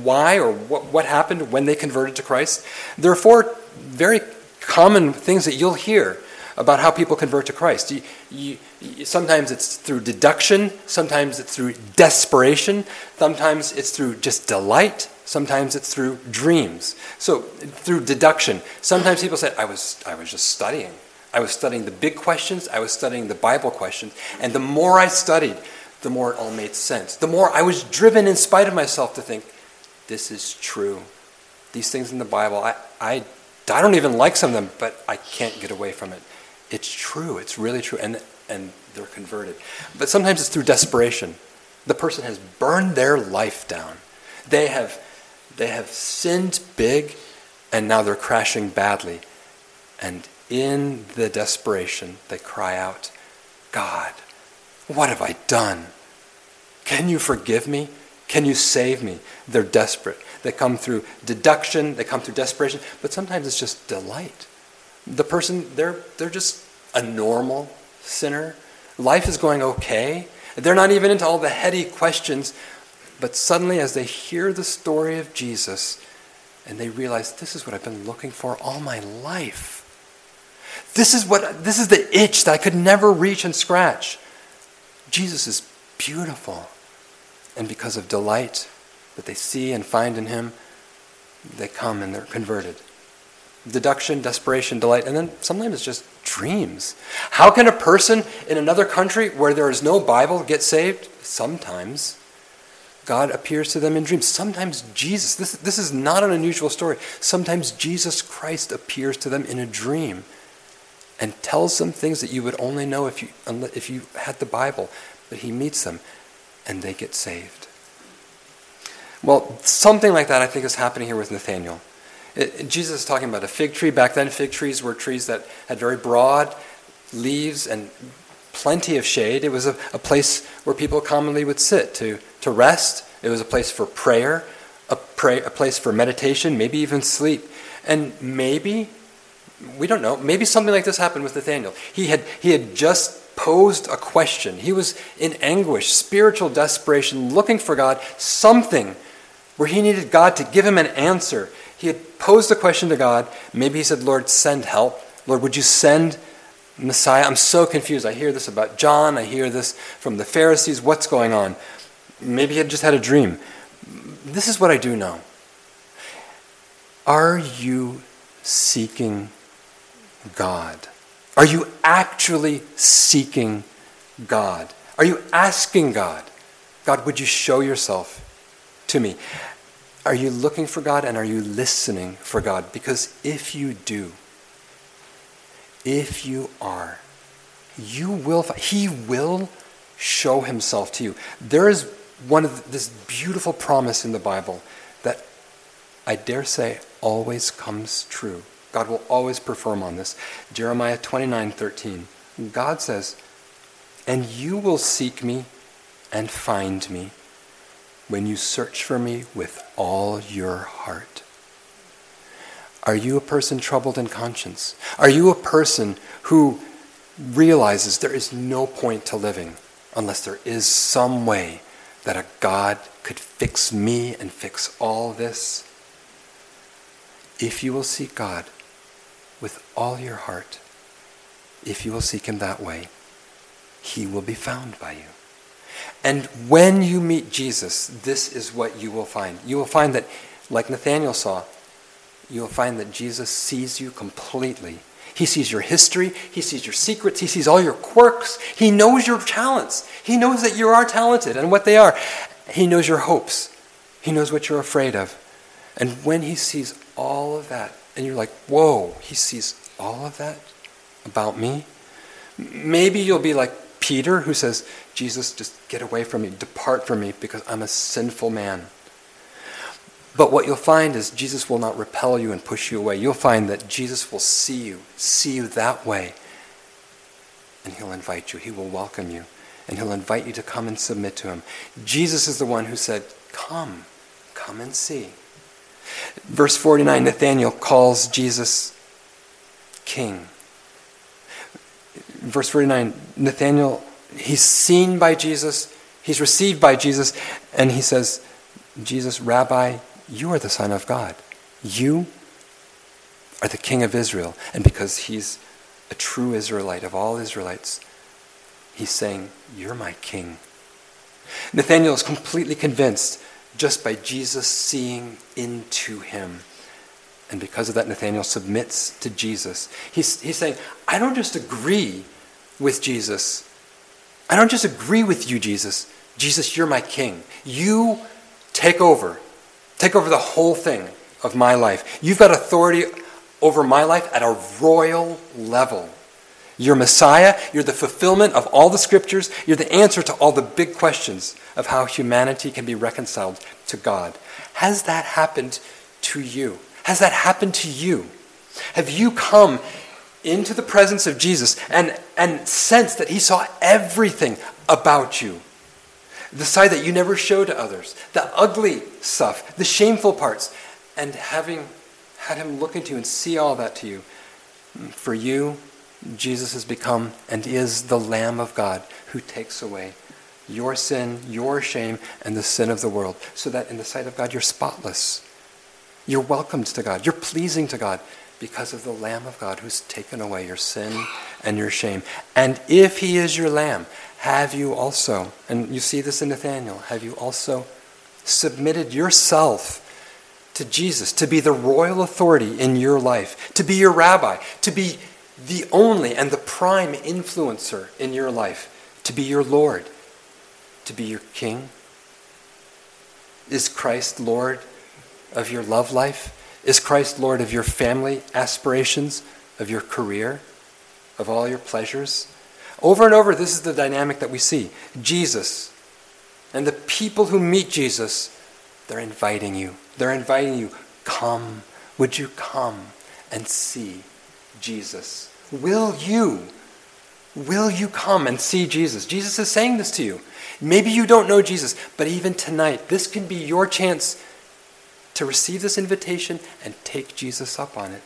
why or what, what happened when they converted to Christ, there are four very common things that you'll hear about how people convert to Christ. You, you, sometimes it's through deduction, sometimes it's through desperation, sometimes it's through just delight, sometimes it's through dreams. So, through deduction, sometimes people say, I was, I was just studying. I was studying the big questions, I was studying the Bible questions, and the more I studied, the more it all made sense. The more I was driven in spite of myself to think, this is true. These things in the Bible, I, I I don't even like some of them, but I can't get away from it. It's true. It's really true. And, and they're converted. But sometimes it's through desperation. The person has burned their life down. They have, they have sinned big, and now they're crashing badly. And in the desperation, they cry out, God, what have I done? Can you forgive me? Can you save me? They're desperate. They come through deduction, they come through desperation, but sometimes it's just delight. The person, they're, they're just a normal sinner. Life is going okay. They're not even into all the heady questions, but suddenly, as they hear the story of Jesus, and they realize this is what I've been looking for all my life. This is what this is the itch that I could never reach and scratch. Jesus is beautiful. And because of delight that they see and find in him, they come and they're converted. Deduction, desperation, delight, and then sometimes it's just dreams. How can a person in another country where there is no Bible get saved? Sometimes. God appears to them in dreams. Sometimes Jesus, this, this is not an unusual story. Sometimes Jesus Christ appears to them in a dream and tells them things that you would only know if you, if you had the Bible. But he meets them and they get saved. Well, something like that I think is happening here with Nathaniel. It, Jesus is talking about a fig tree. Back then, fig trees were trees that had very broad leaves and plenty of shade. It was a, a place where people commonly would sit to, to rest. It was a place for prayer, a, pray, a place for meditation, maybe even sleep. And maybe, we don't know, maybe something like this happened with Nathaniel. He had, he had just posed a question. He was in anguish, spiritual desperation, looking for God, something where he needed God to give him an answer. He had posed a question to God. Maybe he said, Lord, send help. Lord, would you send Messiah? I'm so confused. I hear this about John. I hear this from the Pharisees. What's going on? Maybe he had just had a dream. This is what I do know. Are you seeking God? Are you actually seeking God? Are you asking God, God, would you show yourself to me? Are you looking for God and are you listening for God? Because if you do, if you are, you will, he will show himself to you. There is one of this beautiful promise in the Bible that I dare say always comes true. God will always perform on this. Jeremiah 29 13. God says, And you will seek me and find me when you search for me with all your heart. Are you a person troubled in conscience? Are you a person who realizes there is no point to living unless there is some way that a God could fix me and fix all this? If you will seek God with all your heart, if you will seek Him that way, He will be found by you. And when you meet Jesus, this is what you will find. You will find that, like Nathanael saw, you will find that Jesus sees you completely. He sees your history, he sees your secrets, he sees all your quirks, he knows your talents. He knows that you are talented and what they are. He knows your hopes, he knows what you're afraid of. And when he sees all of that, and you're like, whoa, he sees all of that about me, maybe you'll be like Peter, who says, Jesus, just get away from me, depart from me, because I'm a sinful man. But what you'll find is Jesus will not repel you and push you away. You'll find that Jesus will see you, see you that way. And he'll invite you, he will welcome you, and he'll invite you to come and submit to him. Jesus is the one who said, Come, come and see. Verse 49 Nathanael calls Jesus king. Verse 49 Nathanael, he's seen by Jesus, he's received by Jesus, and he says, Jesus, Rabbi, you are the Son of God. You are the King of Israel. And because he's a true Israelite of all Israelites, he's saying, You're my King. Nathanael is completely convinced just by Jesus seeing into him. And because of that, Nathanael submits to Jesus. He's, he's saying, I don't just agree with Jesus. I don't just agree with you, Jesus. Jesus, you're my king. You take over. Take over the whole thing of my life. You've got authority over my life at a royal level. You're Messiah. You're the fulfillment of all the scriptures. You're the answer to all the big questions of how humanity can be reconciled to God. Has that happened to you? Has that happened to you? Have you come into the presence of Jesus and, and sensed that He saw everything about you? the side that you never show to others, the ugly stuff, the shameful parts, and having had him look into you and see all that to you. Mm, for you, Jesus has become and is the Lamb of God who takes away your sin, your shame, and the sin of the world, so that in the sight of God you're spotless. You're welcomed to God. You're pleasing to God because of the Lamb of God who's taken away your sin and your shame. And if he is your Lamb, have you also, and you see this in Nathanael, have you also submitted yourself to Jesus, to be the royal authority in your life, to be your rabbi, to be the only and the prime influencer in your life, to be your Lord, to be your King? Is Christ Lord of your love life? Is Christ Lord of your family aspirations, of your career, of all your pleasures? Over and over, this is the dynamic that we see. Jesus and the people who meet Jesus, they're inviting you. They're inviting you, come, would you come and see Jesus? Will you? Will you come and see Jesus? Jesus is saying this to you. Maybe you don't know Jesus, but even tonight, this can be your chance to receive this invitation and take Jesus up on it.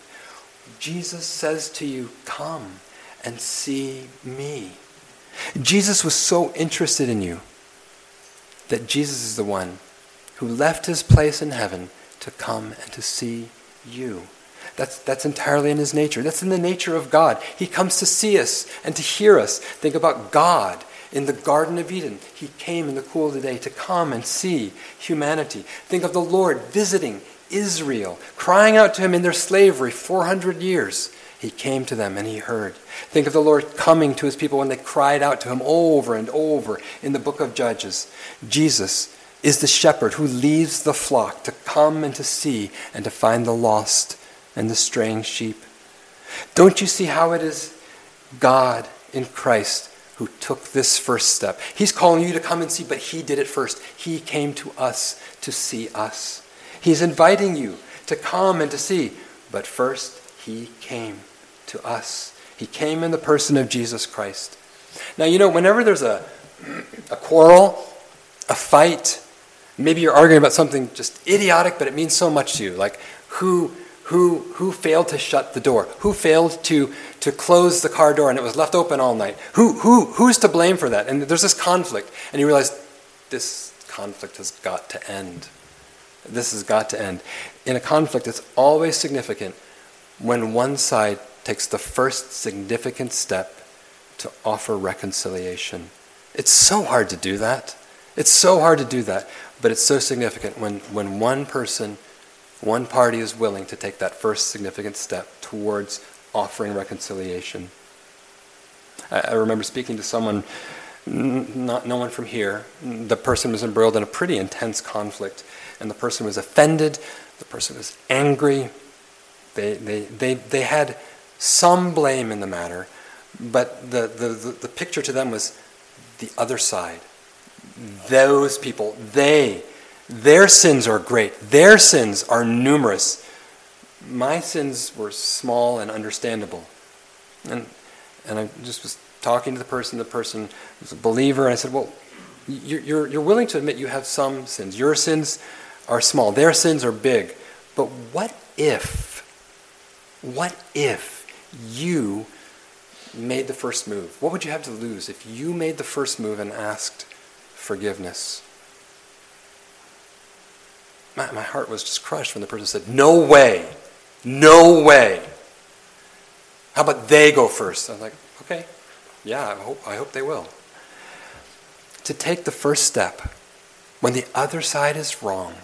Jesus says to you, Come and see me. Jesus was so interested in you that Jesus is the one who left his place in heaven to come and to see you. That's, that's entirely in his nature. That's in the nature of God. He comes to see us and to hear us. Think about God in the Garden of Eden. He came in the cool of the day to come and see humanity. Think of the Lord visiting Israel, crying out to him in their slavery 400 years. He came to them and he heard. Think of the Lord coming to his people when they cried out to him over and over in the book of Judges. Jesus is the shepherd who leaves the flock to come and to see and to find the lost and the straying sheep. Don't you see how it is God in Christ who took this first step? He's calling you to come and see, but He did it first. He came to us to see us. He's inviting you to come and to see, but first He came to us. He came in the person of Jesus Christ. Now, you know, whenever there's a, a quarrel, a fight, maybe you're arguing about something just idiotic, but it means so much to you, like who who, who failed to shut the door? Who failed to, to close the car door and it was left open all night? Who, who, who's to blame for that? And there's this conflict, and you realize this conflict has got to end. This has got to end. In a conflict, it's always significant when one side takes the first significant step to offer reconciliation. It's so hard to do that. It's so hard to do that, but it's so significant when, when one person one party is willing to take that first significant step towards offering reconciliation. I, I remember speaking to someone, n- not no one from here. The person was embroiled in a pretty intense conflict, and the person was offended. The person was angry. They, they, they, they had some blame in the matter, but the, the, the, the picture to them was the other side. Those people, they their sins are great, their sins are numerous. My sins were small and understandable. And, and I just was talking to the person, the person was a believer, and I said, Well, you're, you're willing to admit you have some sins. Your sins are small, their sins are big. But what if, what if you made the first move? What would you have to lose if you made the first move and asked forgiveness? My, my heart was just crushed when the person said, No way, no way. How about they go first? I was like, Okay, yeah, I hope, I hope they will. To take the first step when the other side is wrong.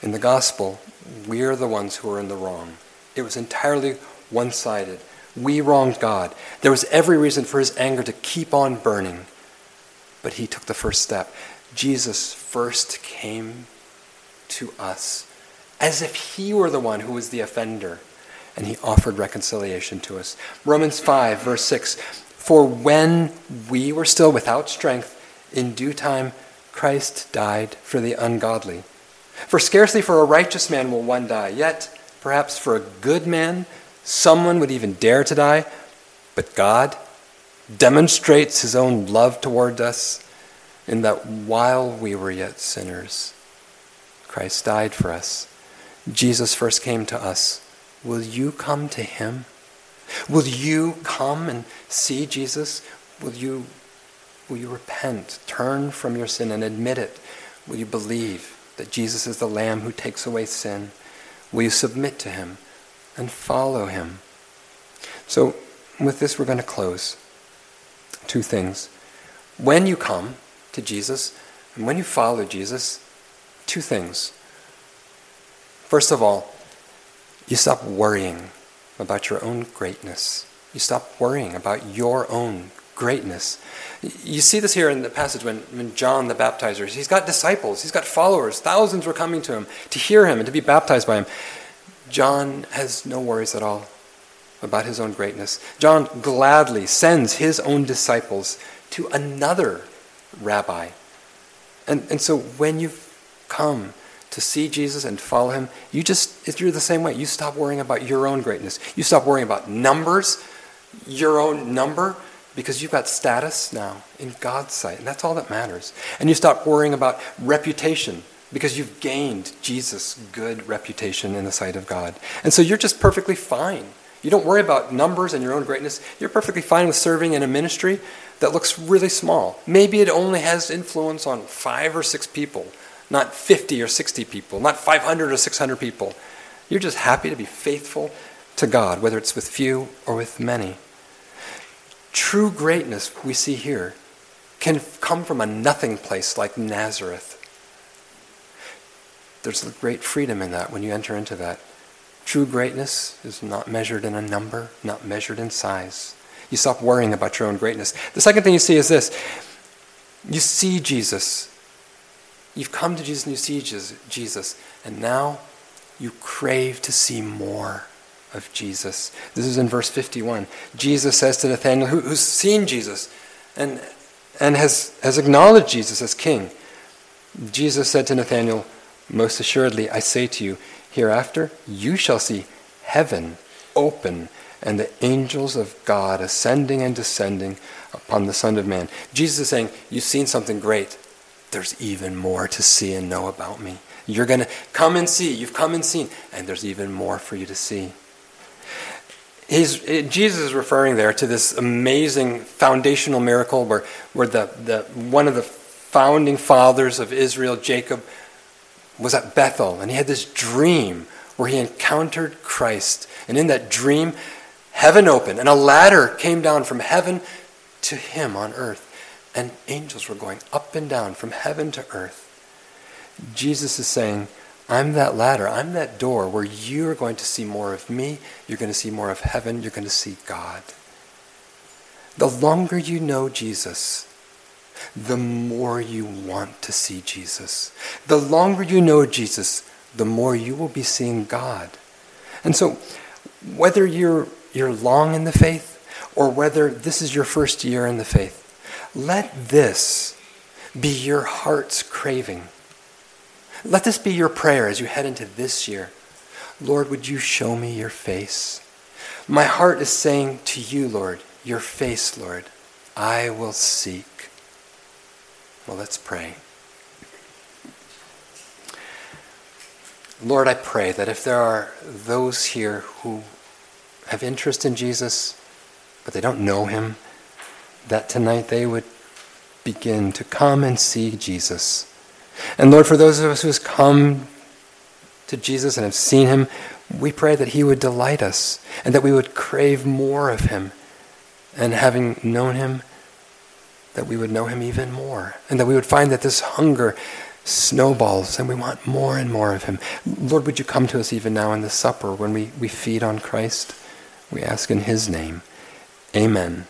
In the gospel, we're the ones who are in the wrong. It was entirely one sided. We wronged God. There was every reason for his anger to keep on burning, but he took the first step. Jesus first came to us as if he were the one who was the offender, and he offered reconciliation to us. Romans 5, verse 6 For when we were still without strength, in due time Christ died for the ungodly. For scarcely for a righteous man will one die, yet perhaps for a good man someone would even dare to die. But God demonstrates his own love toward us in that while we were yet sinners, Christ died for us. Jesus first came to us. Will you come to him? Will you come and see Jesus? Will you, will you repent, turn from your sin and admit it? Will you believe that Jesus is the Lamb who takes away sin? Will you submit to him and follow him? So, with this, we're going to close. Two things. When you come, to Jesus, and when you follow Jesus, two things. First of all, you stop worrying about your own greatness. You stop worrying about your own greatness. You see this here in the passage when, when John the baptizer, he's got disciples, he's got followers, thousands were coming to him to hear him and to be baptized by him. John has no worries at all about his own greatness. John gladly sends his own disciples to another rabbi. And, and so when you come to see Jesus and follow him, you just, you're the same way. You stop worrying about your own greatness. You stop worrying about numbers, your own number, because you've got status now in God's sight. And that's all that matters. And you stop worrying about reputation because you've gained Jesus' good reputation in the sight of God. And so you're just perfectly fine. You don't worry about numbers and your own greatness. You're perfectly fine with serving in a ministry that looks really small. Maybe it only has influence on five or six people, not 50 or 60 people, not 500 or 600 people. You're just happy to be faithful to God, whether it's with few or with many. True greatness, we see here, can come from a nothing place like Nazareth. There's a great freedom in that when you enter into that. True greatness is not measured in a number, not measured in size. You stop worrying about your own greatness. The second thing you see is this you see Jesus. You've come to Jesus and you see Jesus, and now you crave to see more of Jesus. This is in verse 51. Jesus says to Nathanael, who, who's seen Jesus and, and has, has acknowledged Jesus as king, Jesus said to Nathanael, Most assuredly, I say to you, hereafter you shall see heaven open and the angels of God ascending and descending upon the Son of Man. Jesus is saying, You've seen something great. There's even more to see and know about me. You're going to come and see. You've come and seen, and there's even more for you to see. He's, Jesus is referring there to this amazing foundational miracle where, where the, the, one of the founding fathers of Israel, Jacob, was at Bethel, and he had this dream where he encountered Christ. And in that dream, heaven opened, and a ladder came down from heaven to him on earth. And angels were going up and down from heaven to earth. Jesus is saying, I'm that ladder, I'm that door where you are going to see more of me, you're going to see more of heaven, you're going to see God. The longer you know Jesus, the more you want to see Jesus. The longer you know Jesus, the more you will be seeing God. And so, whether you're, you're long in the faith or whether this is your first year in the faith, let this be your heart's craving. Let this be your prayer as you head into this year. Lord, would you show me your face? My heart is saying to you, Lord, your face, Lord, I will seek. Well, let's pray. Lord, I pray that if there are those here who have interest in Jesus, but they don't know him, that tonight they would begin to come and see Jesus. And Lord, for those of us who have come to Jesus and have seen him, we pray that he would delight us and that we would crave more of him. And having known him, that we would know him even more. And that we would find that this hunger snowballs and we want more and more of him. Lord, would you come to us even now in the supper when we, we feed on Christ? We ask in his name. Amen.